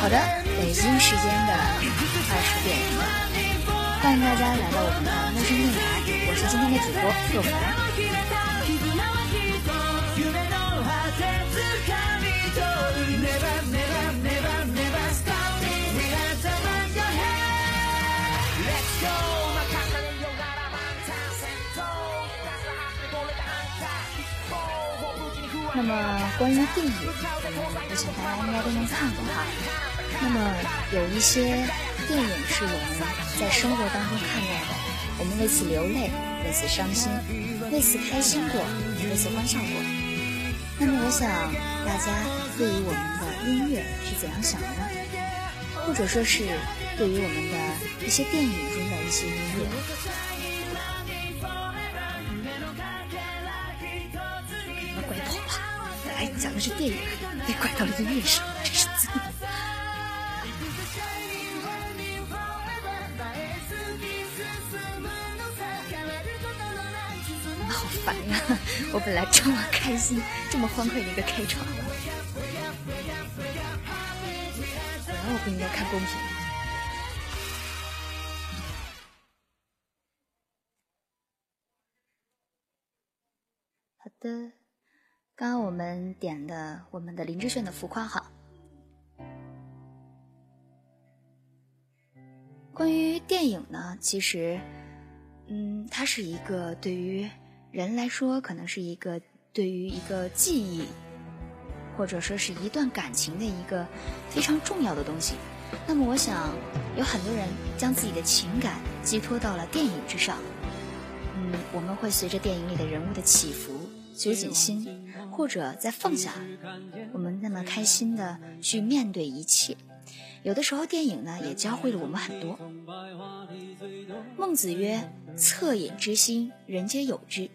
好的，北京时间的二十点，欢迎大家来到我们的陌生电台，我是今天的主播若凡。么关于电影，我想大家应该都能看过哈。那么有一些电影是我们在生活当中看到的，我们为此流泪，为此伤心，为此开心过，为此欢笑过。那么我想大家对于我们的音乐是怎样想的呢？或者说是对于我们的一些电影中的一些音乐？讲的是电影，被拐到了音乐上，真是醉。你们好烦呀！我本来这么开心、这么欢快的一个开场，本来我不应该看公屏。好的。刚刚我们点的我们的林志炫的《浮夸》哈。关于电影呢，其实，嗯，它是一个对于人来说，可能是一个对于一个记忆，或者说是一段感情的一个非常重要的东西。那么，我想有很多人将自己的情感寄托到了电影之上。嗯，我们会随着电影里的人物的起伏，揪紧心。或者再放下，我们那么开心的去面对一切。有的时候，电影呢也教会了我们很多。孟子曰：“恻隐之心，人皆有之。”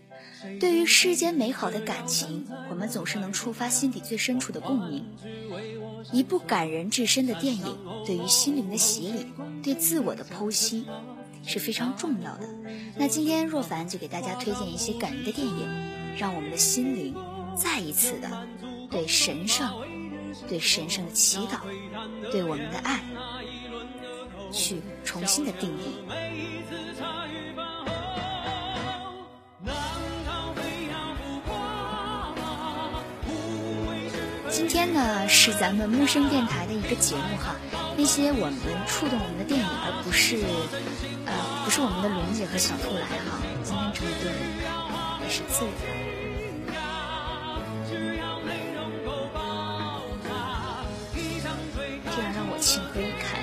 对于世间美好的感情，我们总是能触发心底最深处的共鸣。一部感人至深的电影，对于心灵的洗礼，对自我的剖析，是非常重要的。那今天若凡就给大家推荐一些感人的电影，让我们的心灵。再一次的对神圣、对神圣的祈祷、对我们的爱，去重新的定义。今天呢是咱们木生电台的一个节目哈，那些我们触动我们的电影，而不是呃不是我们的龙姐和小兔来哈。今天这部电影也是自然。情何以堪？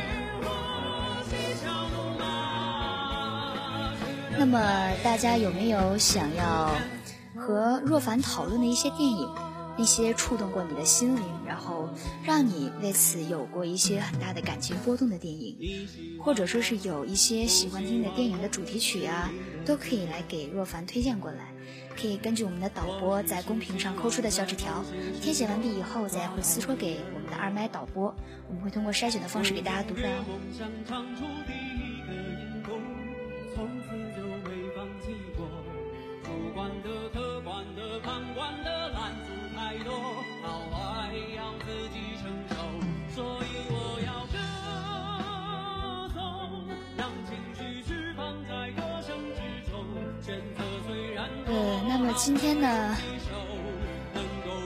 那么大家有没有想要和若凡讨论的一些电影？那些触动过你的心灵，然后让你为此有过一些很大的感情波动的电影，或者说是有一些喜欢听的电影的主题曲呀，都可以来给若凡推荐过来。可以根据我们的导播在公屏上抠出的小纸条，填写完毕以后，再会私戳给我们的二麦导播，我们会通过筛选的方式给大家读出来哦。今天呢，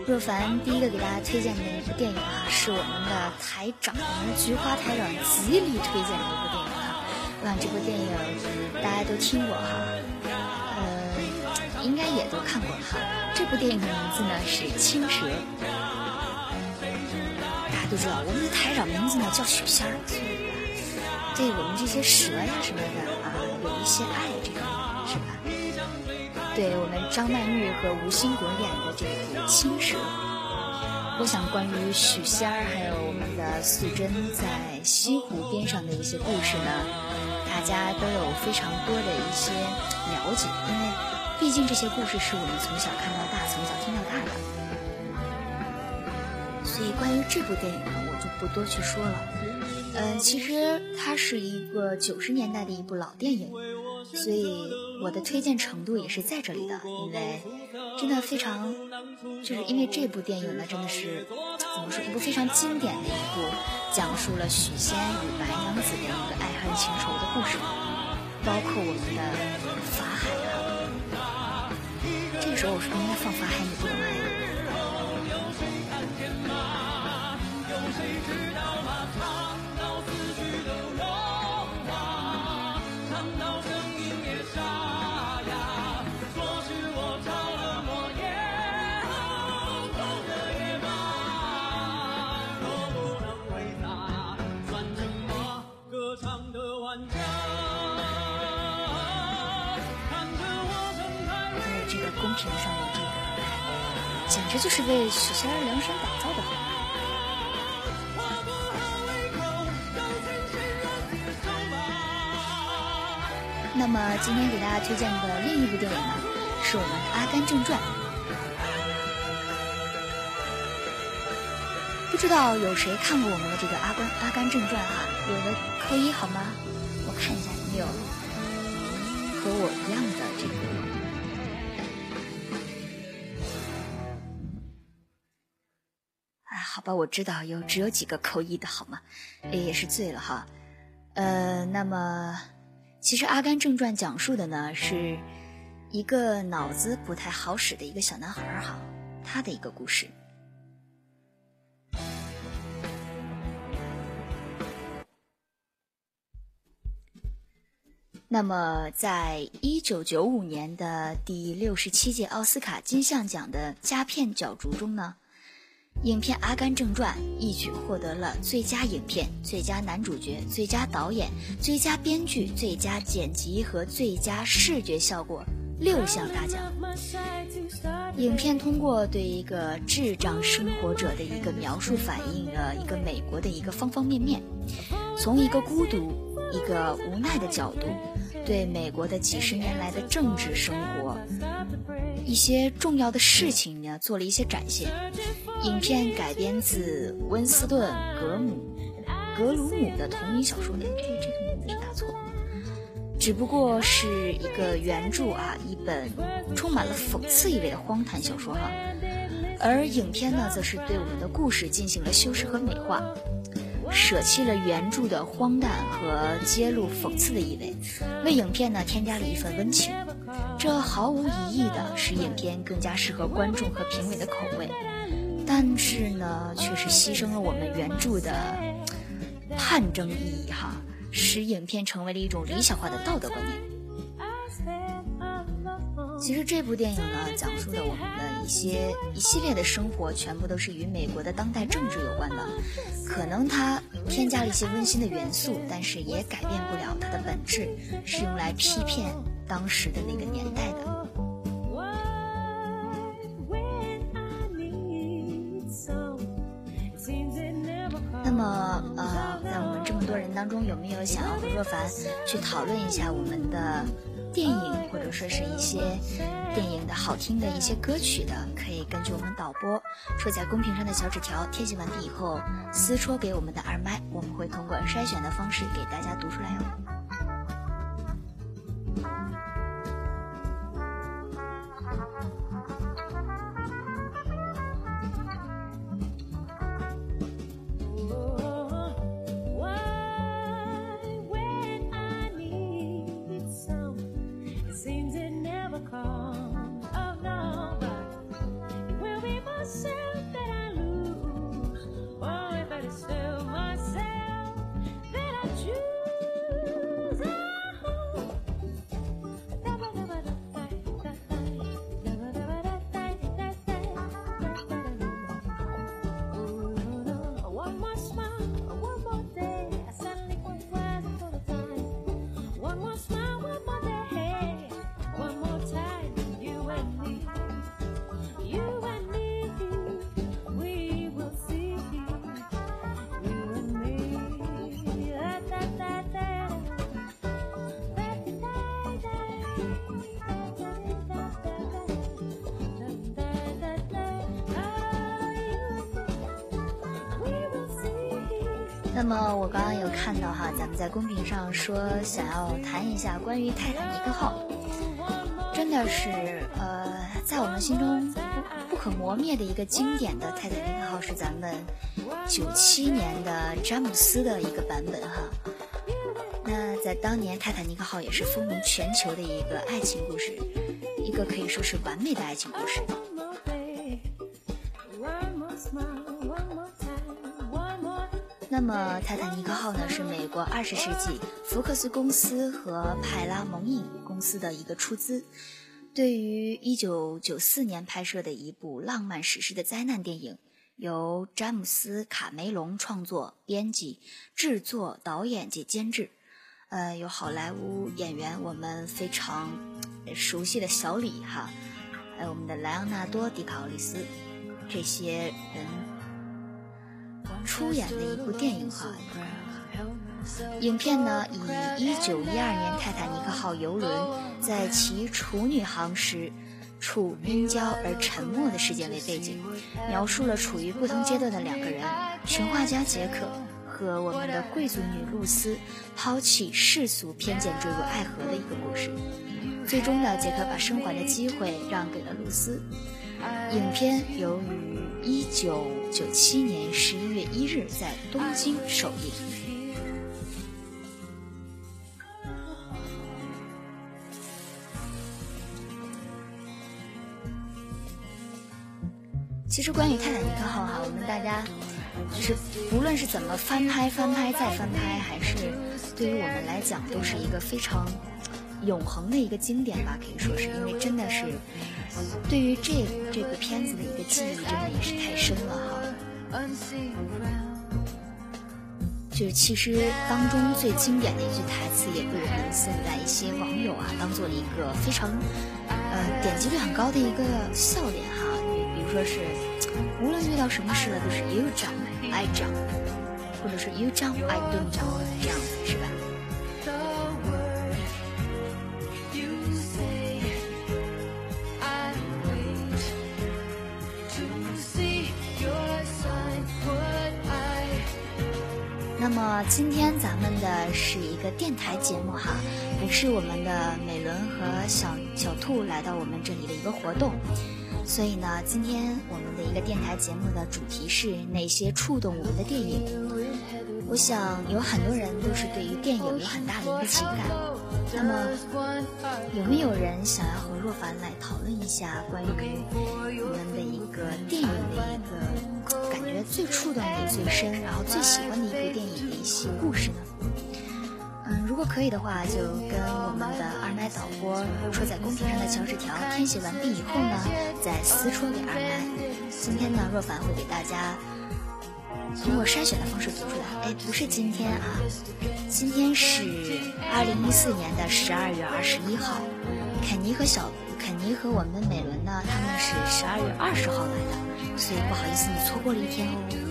若凡第一个给大家推荐的一部电影哈，是我们的台长，我们的菊花台长极力推荐的一部电影哈。我想这部电影大家都听过哈，呃，应该也都看过哈。这部电影的名字呢是《青蛇》，大家都知道我们的台长名字呢叫许仙儿，对我们这些蛇呀什么的啊有一些爱，这个是吧？对我们张曼玉和吴兴国演的这部《青蛇》，我想关于许仙儿还有我们的素贞在西湖边上的一些故事呢，大家都有非常多的一些了解，因为毕竟这些故事是我们从小看到大，从小听到大的，所以关于这部电影呢，我就不多去说了。嗯，其实它是一个九十年代的一部老电影，所以我的推荐程度也是在这里的，因为真的非常，就是因为这部电影呢，真的是怎么说，一部非常经典的一部，讲述了许仙与白娘子的一个爱恨情仇的故事，包括我们的法海啊。这个时候我是不应该放法海？你不懂爱。公简直就是为许仙儿量身打造的。那么今天给大家推荐的另一部电影呢，是我们的《阿甘正传》。不知道有谁看过我们的这个《阿甘阿甘正传》哈？有的扣一好吗？我看一下有没有和我一样的这个。好吧，我知道有只有几个扣一的好吗？也是醉了哈。呃，那么其实《阿甘正传》讲述的呢，是一个脑子不太好使的一个小男孩哈，他的一个故事。那么，在一九九五年的第六十七届奥斯卡金像奖的佳片角逐中呢？影片《阿甘正传》一举获得了最佳影片、最佳男主角、最佳导演、最佳编剧、最佳剪辑和最佳视觉效果六项大奖。影片通过对一个智障生活者的一个描述，反映了一个美国的一个方方面面，从一个孤独、一个无奈的角度，对美国的几十年来的政治生活。一些重要的事情呢，做了一些展现。影片改编自温斯顿·格姆格鲁姆的同名小说，哎，这这个名字是打错，只不过是一个原著啊，一本充满了讽刺意味的荒诞小说哈。而影片呢，则是对我们的故事进行了修饰和美化，舍弃了原著的荒诞和揭露讽刺的意味，为影片呢添加了一份温情。这毫无疑义的使影片更加适合观众和评委的口味，但是呢，却是牺牲了我们原著的探争意义哈，使影片成为了一种理想化的道德观念。其实这部电影呢，讲述的我们的一些一系列的生活，全部都是与美国的当代政治有关的。可能它添加了一些温馨的元素，但是也改变不了它的本质，是用来批骗。当时的那个年代的。那么，呃，在我们这么多人当中，有没有想要和若凡去讨论一下我们的电影，或者说是一些电影的好听的一些歌曲的？可以根据我们导播戳在公屏上的小纸条填写完毕以后，私戳给我们的二麦，我们会通过筛选的方式给大家读出来哦。那么我刚刚有看到哈，咱们在公屏上说想要谈一下关于泰坦尼克号，真的是呃，在我们心中不可磨灭的一个经典的泰坦尼克号是咱们九七年的詹姆斯的一个版本哈。那在当年，泰坦尼克号也是风靡全球的一个爱情故事，一个可以说是完美的爱情故事。么，泰坦尼克号呢，是美国二十世纪福克斯公司和派拉蒙影公司的一个出资，对于一九九四年拍摄的一部浪漫史诗的灾难电影，由詹姆斯·卡梅隆创作、编辑、制作、导演及监制。呃，有好莱坞演员我们非常熟悉的小李哈，还有我们的莱昂纳多·迪卡奥利斯这些人。出演的一部电影哈，影片呢以一九一二年泰坦尼克号游轮在其处女航时处晕礁而沉没的事件为背景，描述了处于不同阶段的两个人——群画家杰克和我们的贵族女露丝抛弃世俗偏见坠入爱河的一个故事。最终呢，杰克把生还的机会让给了露丝。影片由于一九九七年十一月一日在东京首映。其实关于泰坦尼克号哈，我们大家就是无论是怎么翻拍、翻拍再翻拍，还是对于我们来讲，都是一个非常永恒的一个经典吧，可以说是因为真的是。对于这这个片子的一个记忆，真的也是太深了哈。就是其实当中最经典的一句台词，也被我们现在一些网友啊，当做了一个非常呃点击率很高的一个笑点哈。比如说是，无论遇到什么事了，都是 you jump I jump，或者是 you jump I don't jump 这样子是吧？今天咱们的是一个电台节目哈，也是我们的美伦和小小兔来到我们这里的一个活动，所以呢，今天我们的一个电台节目的主题是哪些触动我们的电影？我想有很多人都是对于电影有很大的一个情感，那么有没有人想要和若凡来讨论一下关于我们的一个电影的一个？感觉最触动你最深，然后最喜欢的一部电影一些故事呢？嗯，如果可以的话，就跟我们的二麦导播戳在公屏上的小纸条填写完毕以后呢，再私戳给二麦。今天呢，若凡会给大家通过筛选的方式读出来。哎，不是今天啊，今天是二零一四年的十二月二十一号，肯尼和小。肯尼和我们美伦呢，他们是十二月二十号来的，所以不好意思，你错过了一天哦。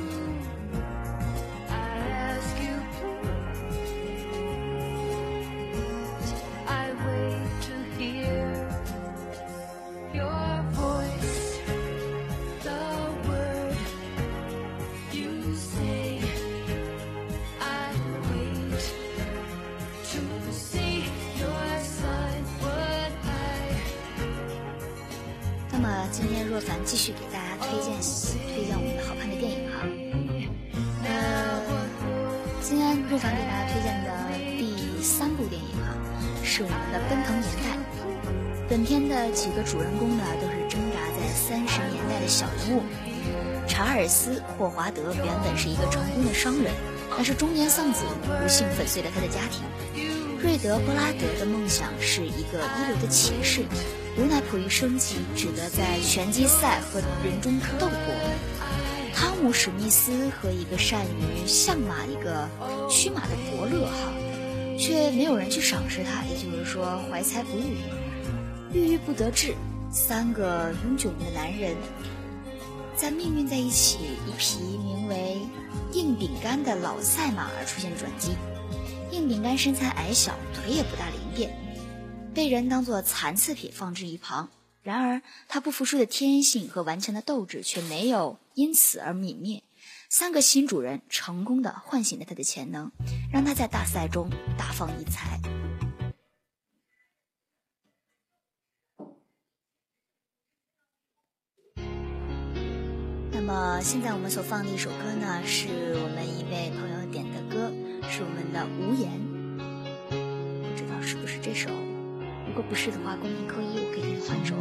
德原本是一个成功的商人，但是中年丧子不幸粉碎了他的家庭。瑞德·布拉德的梦想是一个一流的骑士。无奈迫于生计，只得在拳击赛和人中斗过。汤姆·史密斯和一个善于相马、一个驱马的伯乐哈，却没有人去赏识他，也就是说怀才不遇，郁郁不得志。三个永久的男人，在命运在一起，一匹名为硬饼干的老赛马而出现转机。硬饼干身材矮小，腿也不大灵便。被人当作残次品放置一旁，然而他不服输的天性和顽强的斗志却没有因此而泯灭。三个新主人成功的唤醒了他的潜能，让他在大赛中大放异彩。么现在我们所放的一首歌呢，是我们一位朋友点的歌，是我们的《无言》，不知道是不是这首？如果不是的话，公屏扣一，我可以给你换首。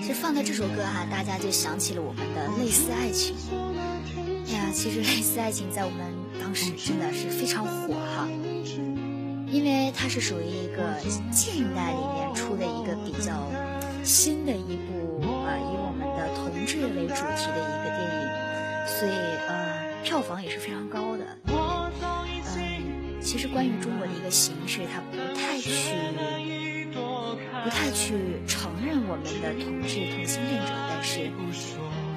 其实放的这首歌哈，大家就想起了我们的《类似爱情》。其实《类似爱情》在我们当时真的是非常火哈，因为它是属于一个近代里面出的一个比较新的一部呃以我们的同志为主题的一个电影，所以呃票房也是非常高的。嗯，其实关于中国的一个形式，它不太去。不太去承认我们的同志同性恋者，但是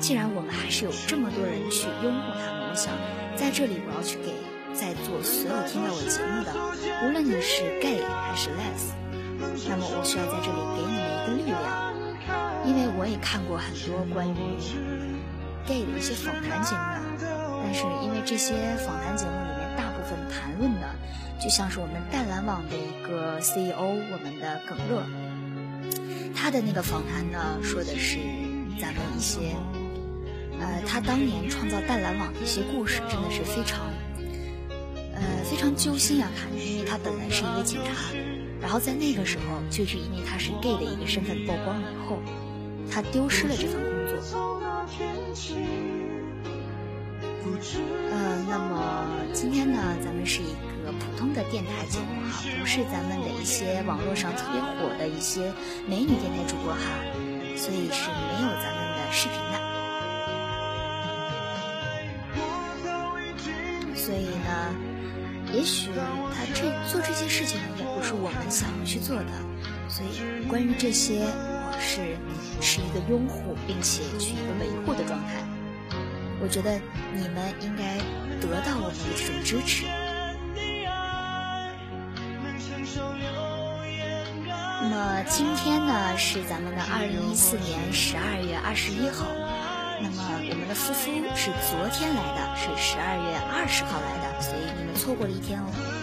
既然我们还是有这么多人去拥护他们，我想在这里我要去给在座所有听到我节目的，无论你是 gay 还是 les，那么我需要在这里给你们一个力量，因为我也看过很多关于 gay 的一些访谈节目，但是因为这些访谈节目里面大部分谈论的，就像是我们淡蓝网的一个 CEO，我们的耿乐。他的那个访谈呢，说的是咱们一些，呃，他当年创造淡蓝网的一些故事，真的是非常，呃，非常揪心啊！看，因为他本来是一个警察，然后在那个时候，就是因为他是 gay 的一个身份曝光以后，他丢失了这份工作。呃，那么今天呢，咱们是一个普通的电台节目哈，不是咱们的一些网络上特别火的一些美女电台主播哈，所以是没有咱们的视频的。也许他这做这些事情，也不是我们想要去做的。所以关于这些，我是是一个拥护并且去一个维护的状态。我觉得你们应该得到我们的这种支持。那么今天呢是咱们的二零一四年十二月二十一号，那么我们的夫妇是昨天来的，是十二月二十号来的，所以你们错过了一天哦。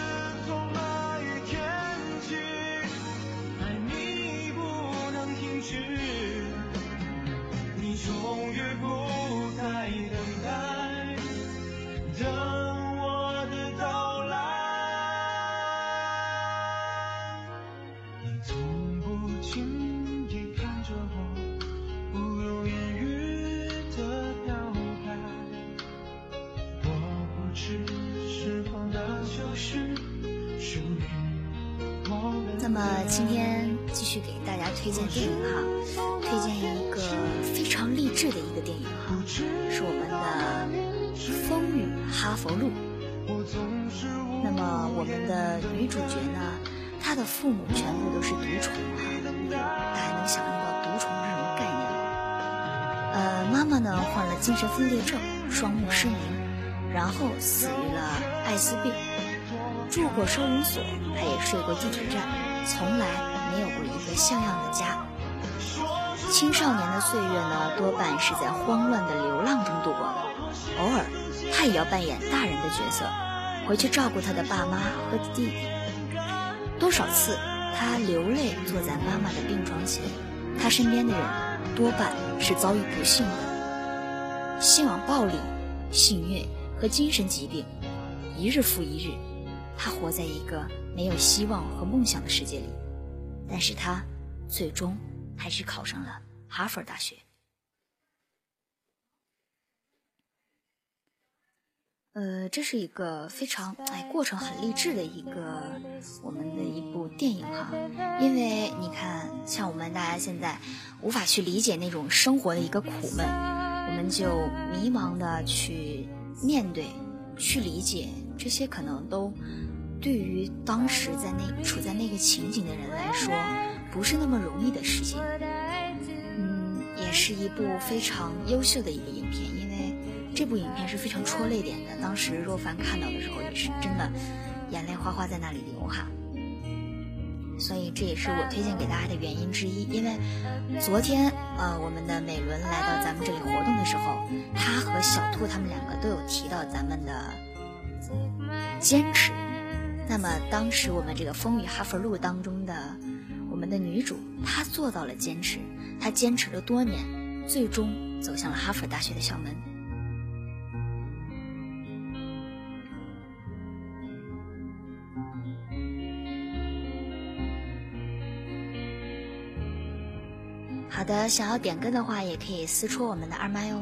那么今天继续给大家推荐电影哈，推荐一个非常励志的一个电影哈，是我们的《风雨哈佛路》。那么我们的女主角呢，她的父母全部都是独宠哈，大家能想象到独宠是什么概念吗？呃，妈妈呢患了精神分裂症，双目失明，然后死于了艾滋病。住过收容所，他也睡过地铁站，从来没有过一个像样的家。青少年的岁月呢，多半是在慌乱的流浪中度过的。偶尔，他也要扮演大人的角色，回去照顾他的爸妈和弟弟。多少次，他流泪坐在妈妈的病床前，他身边的人多半是遭遇不幸的，性网暴力、性虐和精神疾病，一日复一日。他活在一个没有希望和梦想的世界里，但是他最终还是考上了哈佛大学。呃，这是一个非常哎过程很励志的一个我们的一部电影哈，因为你看，像我们大家现在无法去理解那种生活的一个苦闷，我们就迷茫的去面对、去理解这些，可能都。对于当时在那处在那个情景的人来说，不是那么容易的事情。嗯，也是一部非常优秀的一个影片，因为这部影片是非常戳泪点的。当时若凡看到的时候，也是真的眼泪哗哗在那里流哈。所以这也是我推荐给大家的原因之一。因为昨天呃，我们的美伦来到咱们这里活动的时候，他和小兔他们两个都有提到咱们的坚持。那么当时我们这个《风雨哈佛路》当中的我们的女主，她做到了坚持，她坚持了多年，最终走向了哈佛大学的校门。好的，想要点歌的话，也可以私戳我们的二麦哦。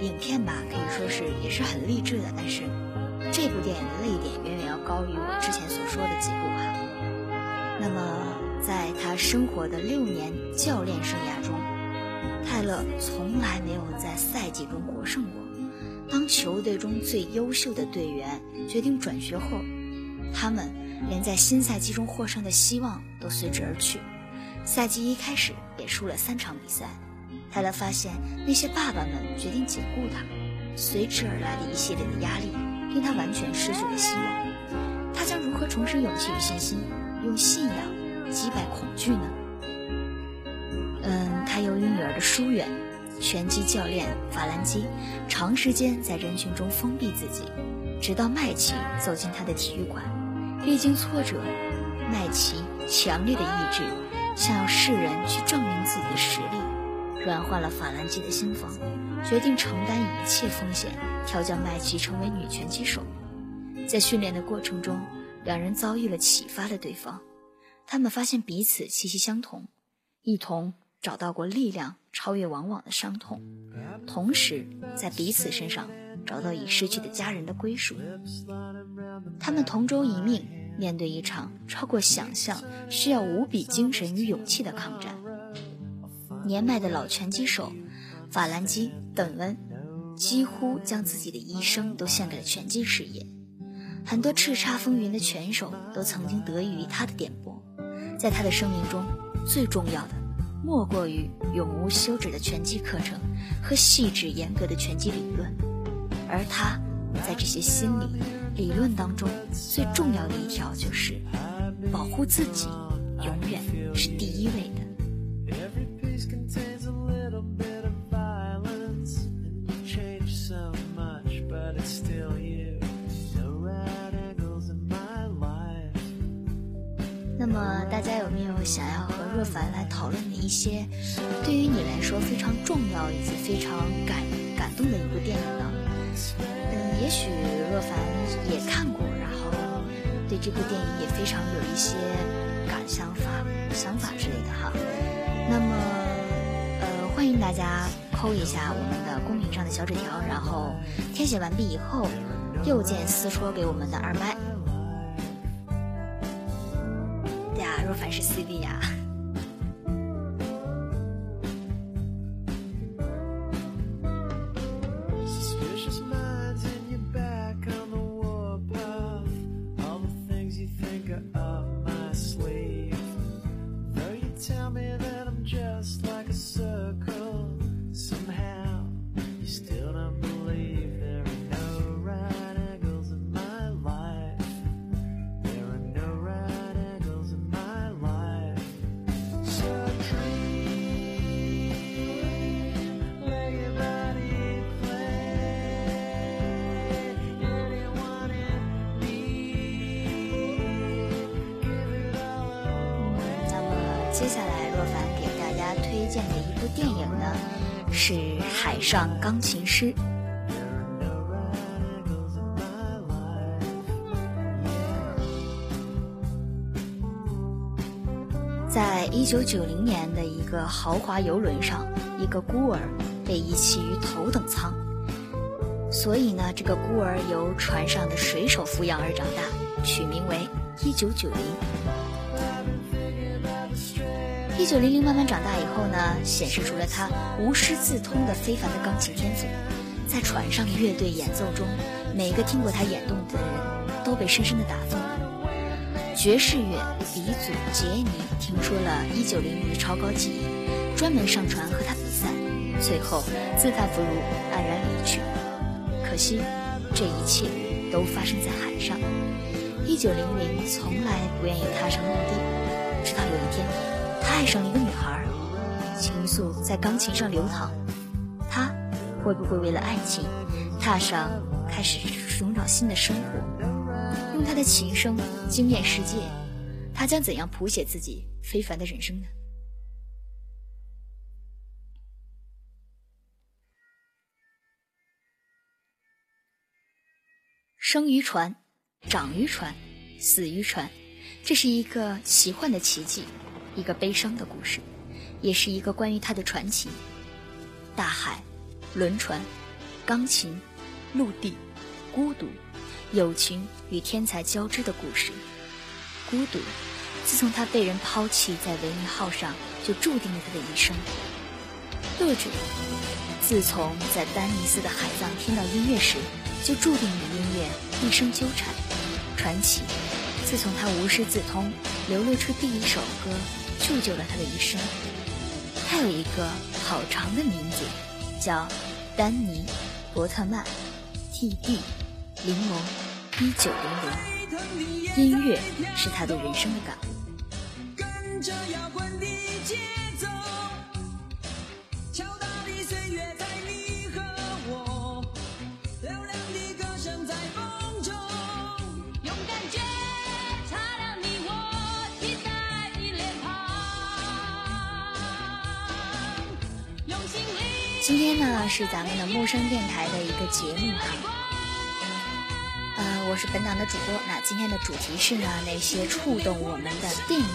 影片吧，可以说是也是很励志的，但是。这部电影的泪点远远要高于我之前所说的几部哈。那么，在他生活的六年教练生涯中，泰勒从来没有在赛季中获胜过。当球队中最优秀的队员决定转学后，他们连在新赛季中获胜的希望都随之而去。赛季一开始也输了三场比赛，泰勒发现那些爸爸们决定解雇他，随之而来的一系列的压力。令他完全失去了希望，他将如何重拾勇气与信心，用信仰击败恐惧呢？嗯，他由于女儿的疏远，拳击教练法兰基长时间在人群中封闭自己，直到麦奇走进他的体育馆。历经挫折，麦奇强烈的意志，想要世人去证明自己的实力，软化了法兰基的心房，决定承担一切风险。调教麦琪成为女拳击手，在训练的过程中，两人遭遇了启发了对方。他们发现彼此气息相同，一同找到过力量超越往往的伤痛，同时在彼此身上找到已失去的家人的归属。他们同舟一命，面对一场超过想象、需要无比精神与勇气的抗战。年迈的老拳击手法兰基·本恩。几乎将自己的一生都献给了拳击事业，很多叱咤风云的拳手都曾经得益于他的点拨。在他的生命中，最重要的莫过于永无休止的拳击课程和细致严格的拳击理论。而他在这些心理理论当中，最重要的一条就是保护自己，永远是第一位的。想要和若凡来讨论的一些对于你来说非常重要以及非常感感动的一部电影呢？嗯，也许若凡也看过，然后对这部电影也非常有一些感想法、想法之类的哈。那么，呃，欢迎大家扣一下我们的公屏上的小纸条，然后填写完毕以后，右键私戳给我们的二麦。凡是 CD 呀。接下来，若凡给大家推荐的一部电影呢，是《海上钢琴师》。在一九九零年的一个豪华游轮上，一个孤儿被遗弃于头等舱，所以呢，这个孤儿由船上的水手抚养而长大，取名为一九九零。一九零零慢慢长大以后呢，显示出了他无师自通的非凡的钢琴天赋，在船上的乐队演奏中，每个听过他演奏的人都被深深的打动。爵士乐鼻祖杰尼听说了1900的超高技艺，专门上船和他比赛，最后自叹弗如，黯然离去。可惜，这一切都发生在海上。1900从来不愿意踏上陆地，直到有一天，爱上了一个女孩，情愫在钢琴上流淌。他会不会为了爱情，踏上开始寻找新的生活？用他的琴声惊艳世界，他将怎样谱写自己非凡的人生呢？生于船，长于船，死于船，这是一个奇幻的奇迹，一个悲伤的故事，也是一个关于他的传奇。大海，轮船，钢琴，陆地，孤独。友情与天才交织的故事，孤独。自从他被人抛弃在维尼号上，就注定了他的一生。乐者，自从在丹尼斯的海葬听到音乐时，就注定与音乐一生纠缠。传奇，自从他无师自通，流露出第一首歌，铸就了他的一生。他有一个好长的名字，叫丹尼·伯特曼，T.D。柠檬，一九零零，音乐是他对人生的感悟。呢，是咱们的木生电台的一个节目哈。我是本档的主播，那今天的主题是呢，那些触动我们的电影。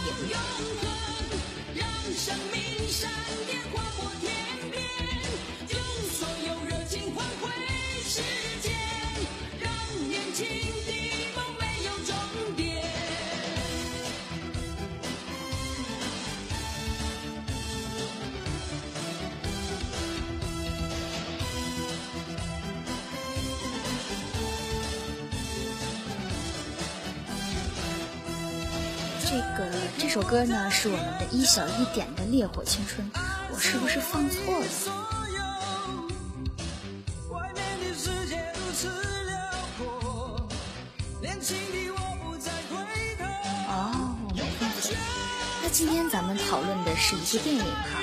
这个这首歌呢，是我们的一小一点的《烈火青春》，我是不是放错了？哦，我没放错。那今天咱们讨论的是一部电影哈。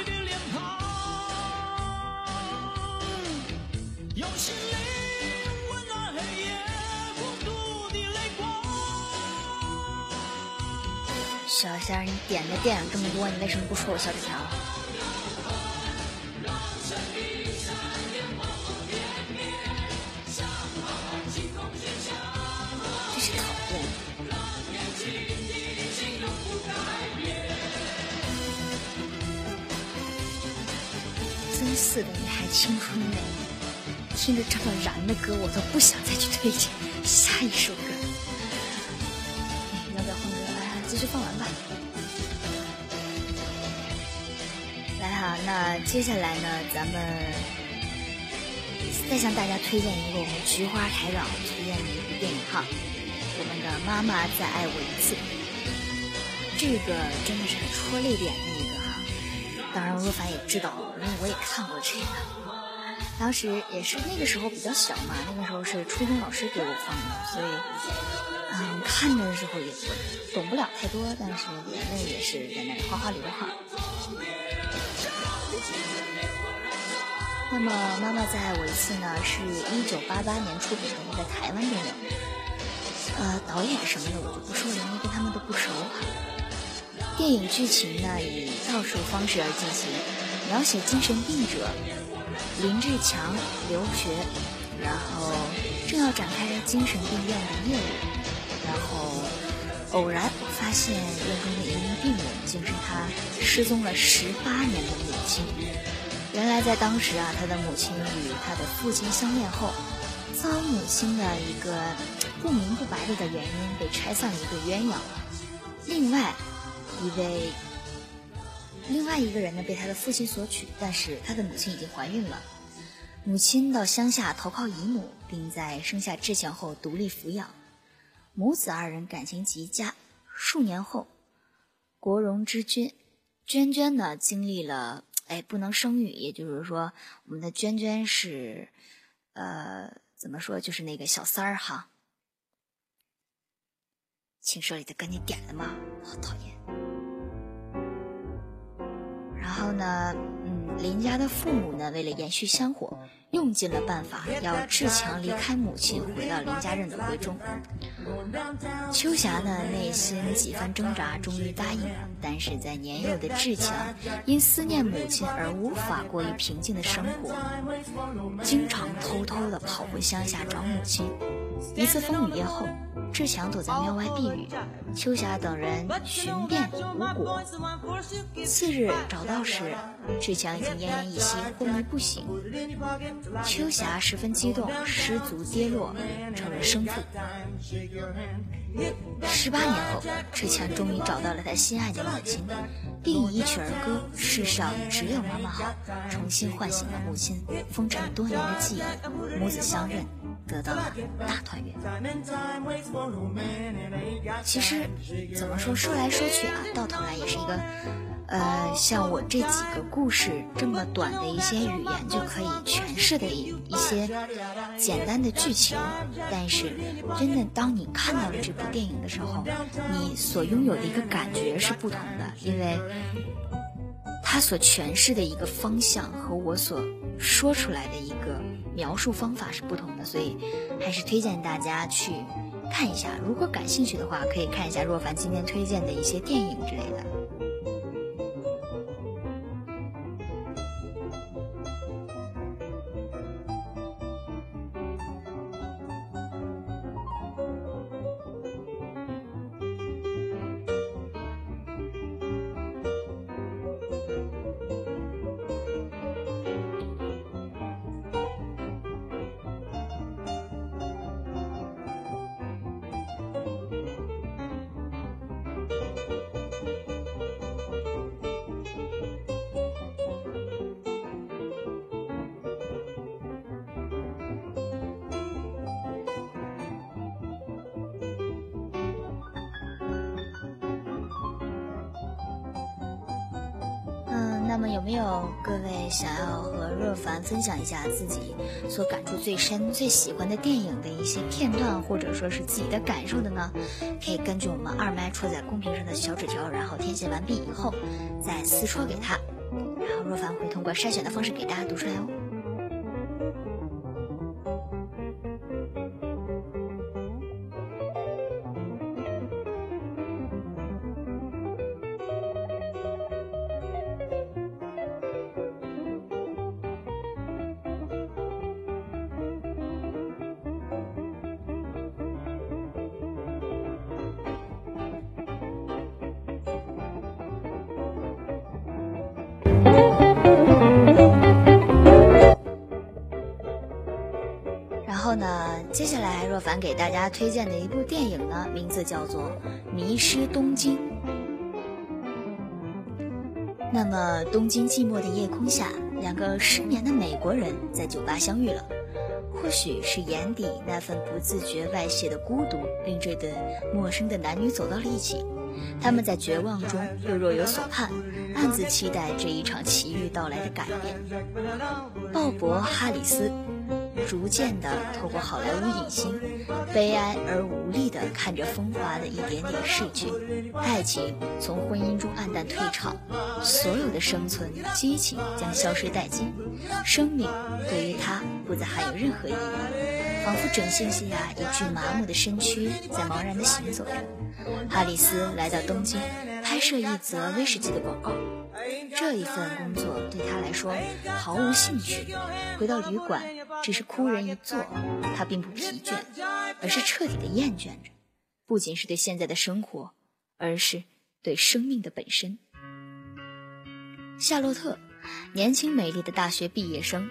小仙儿，你点的电影这么多，你为什么不说我小纸条？真是讨厌！真是的，你还青春美？听着这么燃的歌，我都不想再去推荐下一首歌。那接下来呢，咱们再向大家推荐一个我们菊花台长推荐的一部电影哈，我们的《妈妈再爱我一次》。这个真的是很戳泪点的一个哈。当然，若凡也知道，因为我也看过这个。当时也是那个时候比较小嘛，那个时候是初中老师给我放的，所以。嗯，看着的时候也懂不了太多，但是眼泪也是在那里哗哗流哈。那么《妈妈再爱我一次》呢，是一九八八年出品的一个台湾电影。呃，导演什么的我就不说了，因为跟他们都不熟。电影剧情呢以倒数方式而进行，描写精神病者林志强留学，然后正要展开精神病院的业务，然后偶然发现院中的一名病人竟是他失踪了十八年的母亲。原来在当时啊，他的母亲与他的父亲相恋后，遭母亲的一个不明不白的原因被拆散了一对鸳鸯。另外一位。另外一个人呢，被他的父亲所娶，但是他的母亲已经怀孕了。母亲到乡下投靠姨母，并在生下志强后独立抚养。母子二人感情极佳。数年后，国荣之君娟娟呢，经历了哎不能生育，也就是说，我们的娟娟是呃怎么说，就是那个小三儿哈。寝室里的跟你点了吗？好讨厌。然后呢，嗯，林家的父母呢，为了延续香火，用尽了办法，要志强离开母亲，回到林家认的闺中。秋霞呢，内心几番挣扎，终于答应了。但是在年幼的志强因思念母亲而无法过于平静的生活，经常偷偷的跑回乡下找母亲。一次风雨夜后。志强躲在庙外避雨，秋霞等人寻遍无果。次日找到时，志强已经奄奄一息，昏迷不醒。秋霞十分激动，失足跌落，成了生父。十八年后，志强终于找到了他心爱的母亲，并以一曲儿歌《世上只有妈妈好》，重新唤醒了母亲封尘多年的记忆，母子相认。得到了大团圆。其实怎么说，说来说去啊，到头来也是一个，呃，像我这几个故事这么短的一些语言就可以诠释的一一些简单的剧情。但是，真的当你看到了这部电影的时候，你所拥有的一个感觉是不同的，因为它所诠释的一个方向和我所说出来的一个。描述方法是不同的，所以还是推荐大家去看一下。如果感兴趣的话，可以看一下若凡今天推荐的一些电影之类的。那么有没有各位想要和若凡分享一下自己所感触最深、最喜欢的电影的一些片段，或者说是自己的感受的呢？可以根据我们二麦戳在公屏上的小纸条，然后填写完毕以后再私戳给他，然后若凡会通过筛选的方式给大家读出来哦。凡给大家推荐的一部电影呢，名字叫做《迷失东京》。那么，东京寂寞的夜空下，两个失眠的美国人在酒吧相遇了。或许是眼底那份不自觉外泄的孤独，令这对陌生的男女走到了一起。他们在绝望中又若有所盼，暗自期待这一场奇遇到来的改变。鲍勃·哈里斯。逐渐地透过好莱坞影星，悲哀而无力地看着风华的一点点逝去，爱情从婚姻中黯淡退场，所有的生存激情将消失殆尽，生命对于他不再含有任何意义，仿佛枕芯下一具麻木的身躯在茫然地行走着。哈里斯来到东京。拍摄一则威士忌的广告。这一份工作对他来说毫无兴趣。回到旅馆，只是枯人一坐，他并不疲倦，而是彻底的厌倦着。不仅是对现在的生活，而是对生命的本身。夏洛特，年轻美丽的大学毕业生，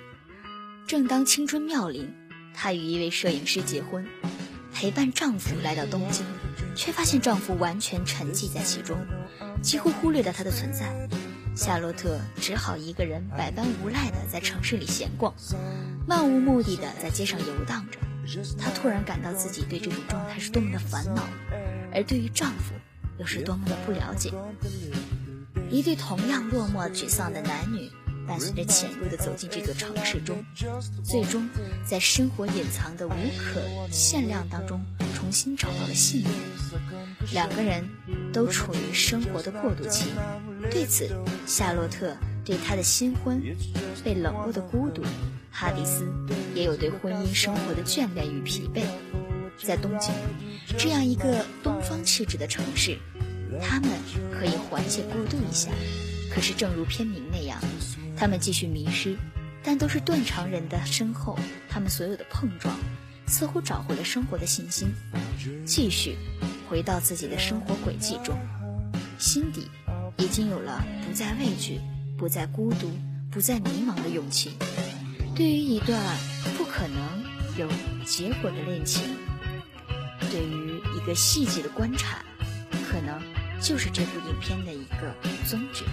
正当青春妙龄，她与一位摄影师结婚，陪伴丈夫来到东京，却发现丈夫完全沉寂在其中，几乎忽略了她的存在。夏洛特只好一个人百般无奈地在城市里闲逛，漫无目的地在街上游荡着。她突然感到自己对这种状态是多么的烦恼，而对于丈夫又是多么的不了解。一对同样落寞沮丧的男女，伴随着潜入的走进这座城市中，最终在生活隐藏的无可限量当中重新找到了信念。两个人都处于生活的过渡期，对此，夏洛特对他的新婚被冷落的孤独。哈迪斯也有对婚姻生活的眷恋与疲惫，在东京这样一个东方气质的城市，他们可以缓解过渡一下。可是，正如片名那样，他们继续迷失，但都是断肠人的身后，他们所有的碰撞，似乎找回了生活的信心，继续回到自己的生活轨迹中，心底已经有了不再畏惧、不再孤独、不再迷茫的勇气。对于一段不可能有结果的恋情，对于一个细节的观察，可能就是这部影片的一个宗旨。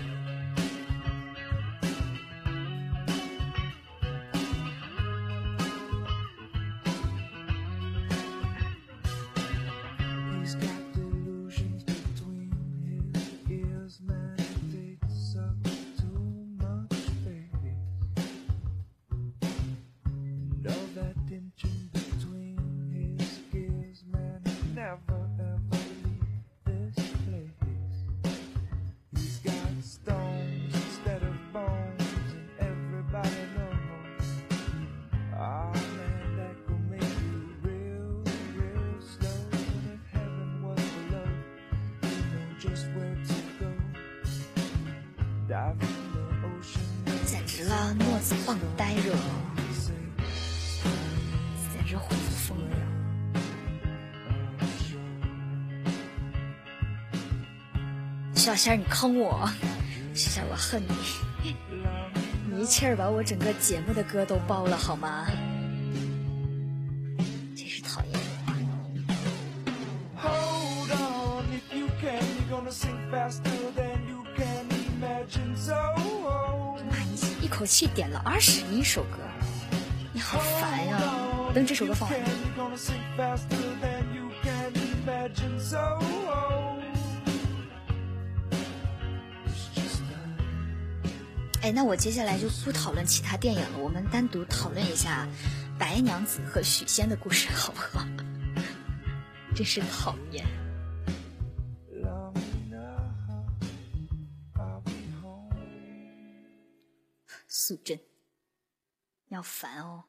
小仙儿，你坑我，小仙儿，我恨你，你一气儿把我整个节目的歌都包了，好吗？真是讨厌。妈一一口气点了二十一首歌，你好烦呀！等这首歌放完。哎，那我接下来就不讨论其他电影了，我们单独讨论一下白娘子和许仙的故事，好不好？真是讨厌。素贞，要烦哦！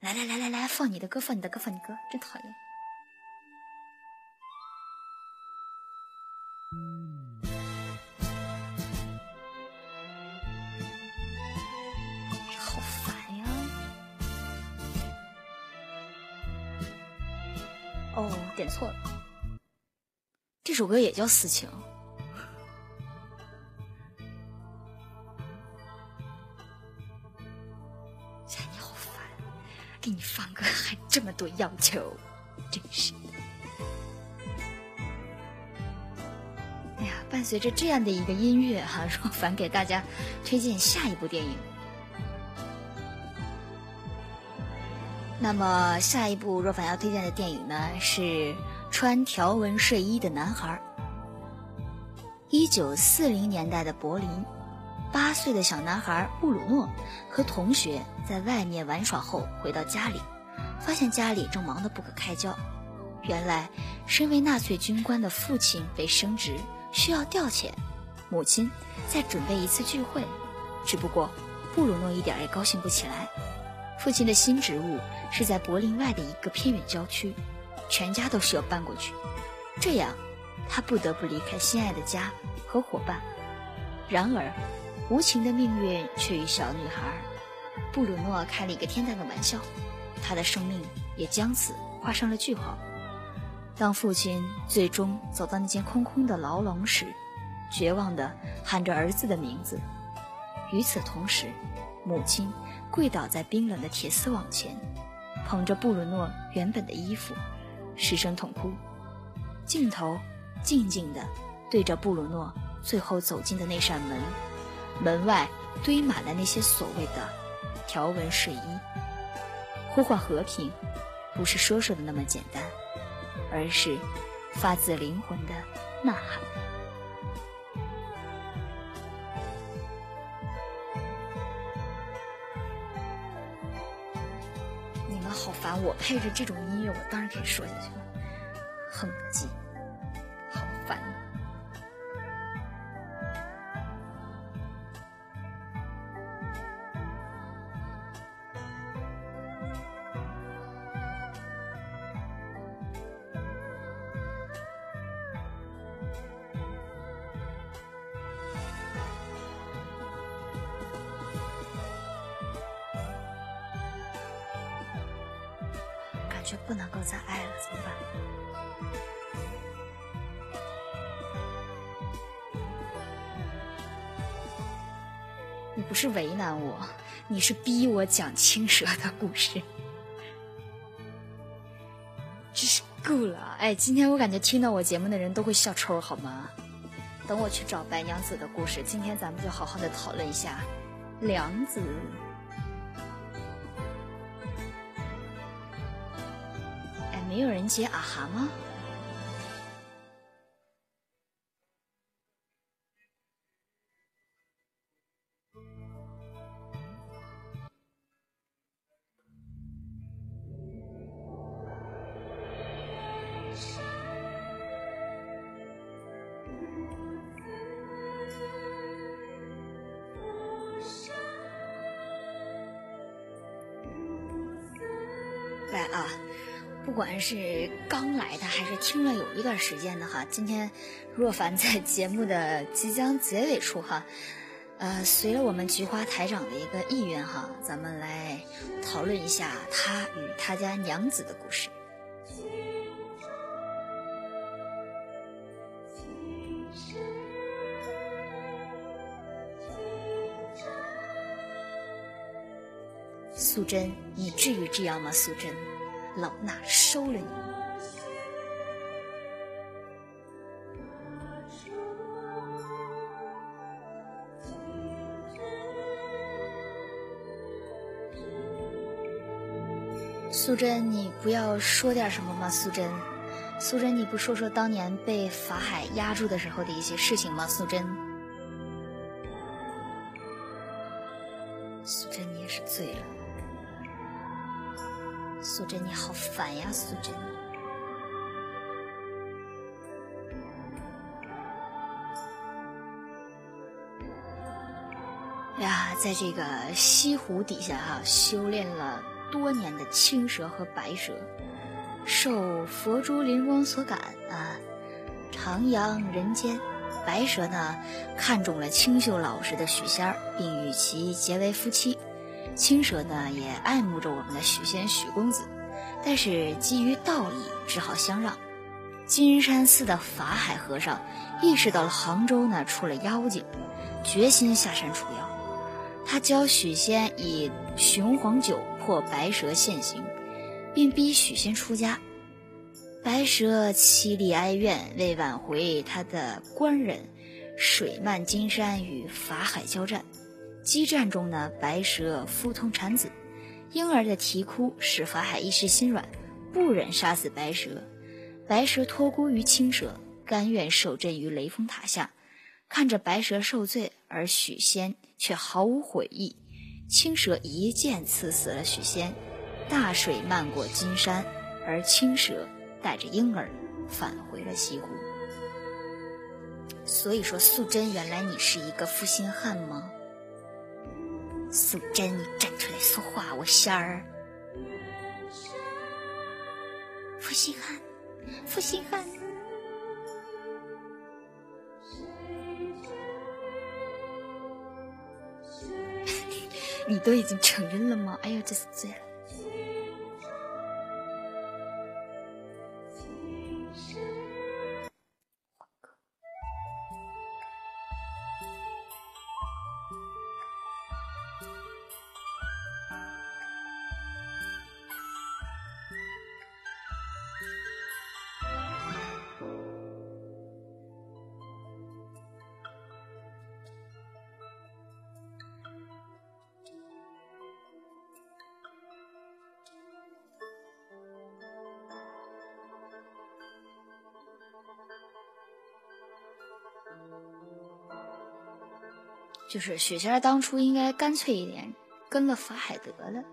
来来来来来，放你的歌，放你的歌，放你的歌，真讨厌！点错了，这首歌也叫《私情》。哎，你好烦给你放歌还这么多要求，真是！哎呀，伴随着这样的一个音乐哈，若凡给大家推荐下一部电影。那么下一部若凡要推荐的电影呢，是穿条纹睡衣的男孩。一九四零年代的柏林。八岁的小男孩布鲁诺和同学在外面玩耍后回到家里，发现家里正忙得不可开交。原来，身为纳粹军官的父亲被升职，需要调遣；母亲在准备一次聚会。只不过，布鲁诺一点也高兴不起来。父亲的新职务是在柏林外的一个偏远郊区，全家都需要搬过去。这样，他不得不离开心爱的家和伙伴。然而，无情的命运却与小女孩布鲁诺开了一个天大的玩笑，他的生命也将此画上了句号。当父亲最终走到那间空空的牢笼时，绝望地喊着儿子的名字。与此同时，母亲跪倒在冰冷的铁丝网前，捧着布鲁诺原本的衣服，失声痛哭。镜头静静地对着布鲁诺最后走进的那扇门，门外堆满了那些所谓的条纹睡衣。呼唤和平，不是说说的那么简单，而是发自灵魂的呐喊。好烦，我配着这种音乐，我当然可以说下去了。哼唧，你不是为难我，你是逼我讲青蛇的故事，真是够了！哎，今天我感觉听到我节目的人都会笑抽，好吗？等我去找白娘子的故事，今天咱们就好好的讨论一下梁子。哎，没有人接啊哈吗？是刚来的还是听了有一段时间的哈，今天若凡在节目的即将结尾处哈，呃，随着我们菊花台长的一个意愿哈，咱们来讨论一下他与他家娘子的故事。素贞，你至于这样吗？素贞，老衲收了你。素贞，你不要说点什么吗？素贞，素贞，你不说说当年被法海压住的时候的一些事情吗？素贞，素贞，素贞，你好烦呀！素贞，呀，在这个西湖底下哈、修炼了多年的青蛇和白蛇，受佛珠灵光所感啊，徜徉人间。白蛇呢，看中了清秀老实的许仙儿，并与其结为夫妻。青蛇呢也爱慕着我们的许仙许公子，但是基于道义，只好相让。金山寺的法海和尚意识到了杭州呢出了妖精，决心下山除妖。他教许仙以雄黄酒破白蛇现形，并逼许仙出家。白蛇凄厉哀怨，为挽回他的官人，水漫金山与法海交战。激战中呢，白蛇腹痛产子，婴儿的啼哭使法海一时心软，不忍杀死白蛇。白蛇托孤于青蛇，甘愿受阵于雷峰塔下，看着白蛇受罪，而许仙却毫无悔意。青蛇一剑刺死了许仙，大水漫过金山，而青蛇带着婴儿返回了西湖。所以说，素贞，原来你是一个负心汉吗？素贞，你站出来说话，我仙儿。负心汉，负心汉。你都已经承认了吗？哎呦，这是醉了。就是雪仙当初应该干脆一点，跟了法海得了，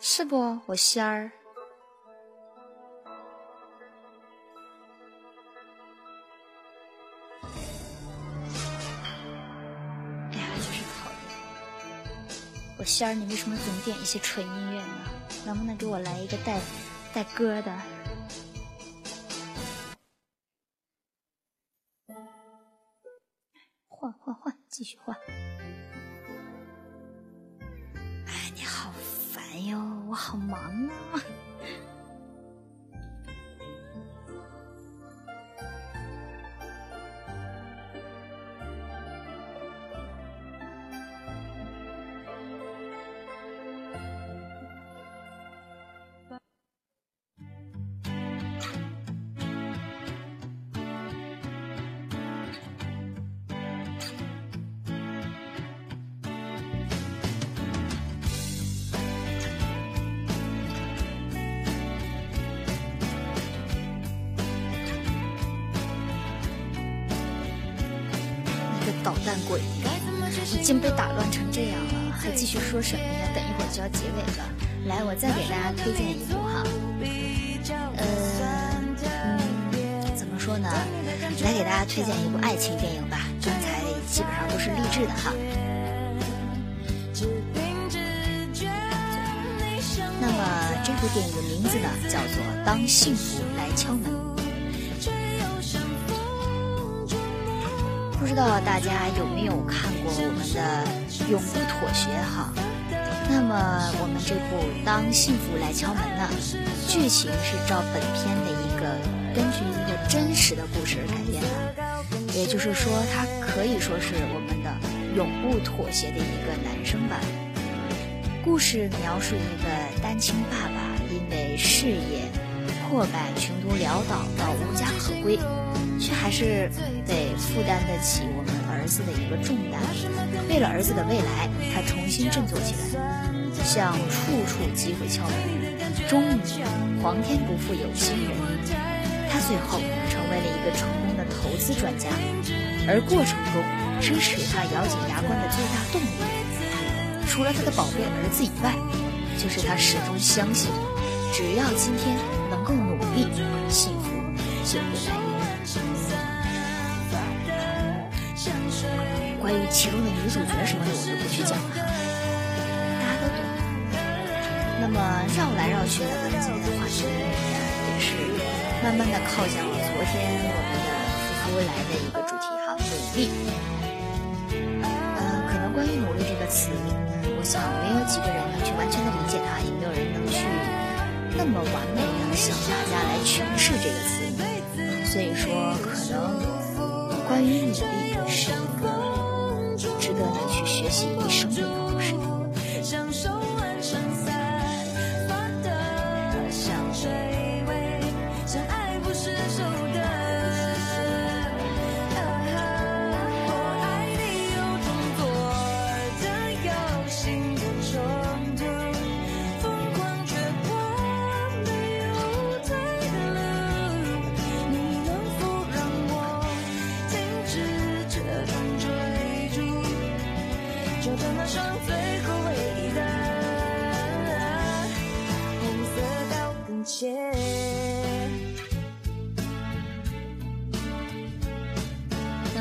是不？我仙儿，哎呀，就是讨厌！我仙儿，你为什么总点一些纯音乐呢？能不能给我来一个带带歌的？蛋鬼，已经被打乱成这样了，还继续说什么呀？等一会儿就要结尾了，来，我再给大家推荐一部哈，呃，嗯，怎么说呢？来给大家推荐一部爱情电影吧，刚才基本上都是励志的哈。那么这部电影的名字呢，叫做《当幸福来敲门》。知道大家有没有看过我们的《永不妥协》哈？那么我们这部《当幸福来敲门》呢，剧情是照本片的一个根据一个真实的故事而改编的，也就是说，它可以说是我们的《永不妥协》的一个男生版。故事描述一个单亲爸爸因为事业破败、穷途潦倒到无家可归。却还是得负担得起我们儿子的一个重担。为了儿子的未来，他重新振作起来，向处处机会敲门。终于，皇天不负有心人，他最后成为了一个成功的投资专家。而过程中，支持他咬紧牙关的最大动力，除了他的宝贝儿子以外，就是他始终相信，只要今天能够努力，幸福就会来关于其中的女主角什么的，我就不去讲了，大家都懂。那么绕来绕去的呢，今天的话题也是慢慢的靠向了昨天我们的夫妇来的一个主题哈，努力。嗯，可能关于努力这个词，我想没有几个人能去完全的理解它，也没有人能去那么完美的向大家来诠释这个词。所以说，可能关于努力是一个。学习一生。的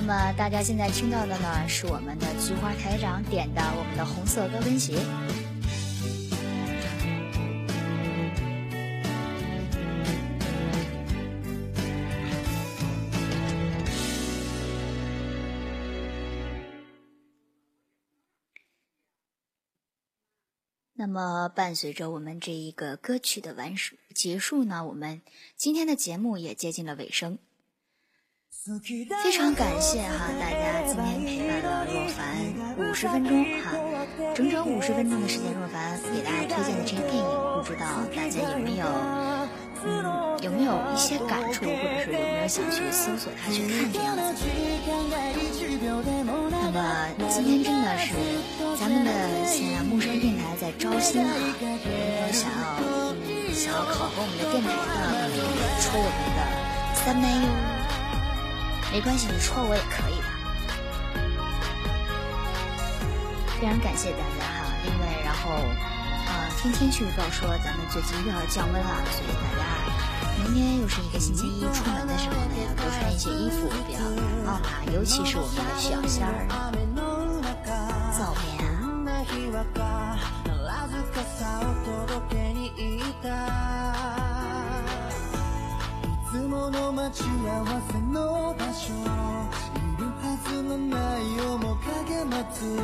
那么大家现在听到的呢是我们的菊花台长点的我们的红色高跟鞋。那么伴随着我们这一个歌曲的完结束呢我们今天的节目也接近了尾声。非常感谢哈大家今天陪伴了若凡五十分钟哈，整整五十分钟的时间，若凡给大家推荐的这些电影，不知道大家有没有嗯有没有一些感触，或者是有没有想去搜索它去看这样子？那么今天真的是咱们的现在陌生电台在招新哈，有没有想要想要考核我们的电台的，抽我们的三麦哟。没关系，你戳我也可以的。非常感谢大家哈，因为然后啊，听天气预报说咱们最近又要降温了，所以大家明天又是一个星期一，出门的时候呢要多穿一些衣服，不要感冒哈，尤其是我们的小仙儿，早眠。この待ち合わせの場所。いるはずのない面影待つ。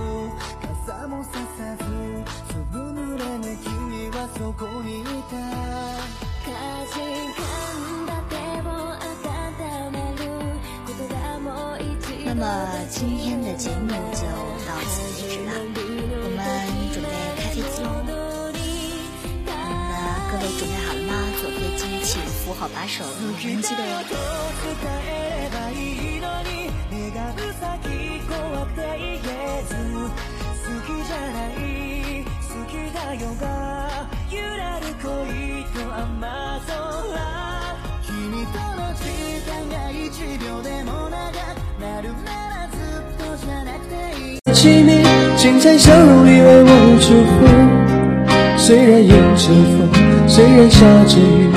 傘もささずすぐ濡れね君はそこにいた。かじかんだ手を温める。ことがもう一度那么今天的节目就扶好把手，有人机的请你请在笑容里为我祝福。虽然迎着风，虽然下着雨，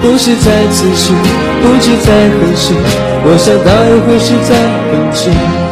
不是在此时，不知在何时，我想大约会是在冬季。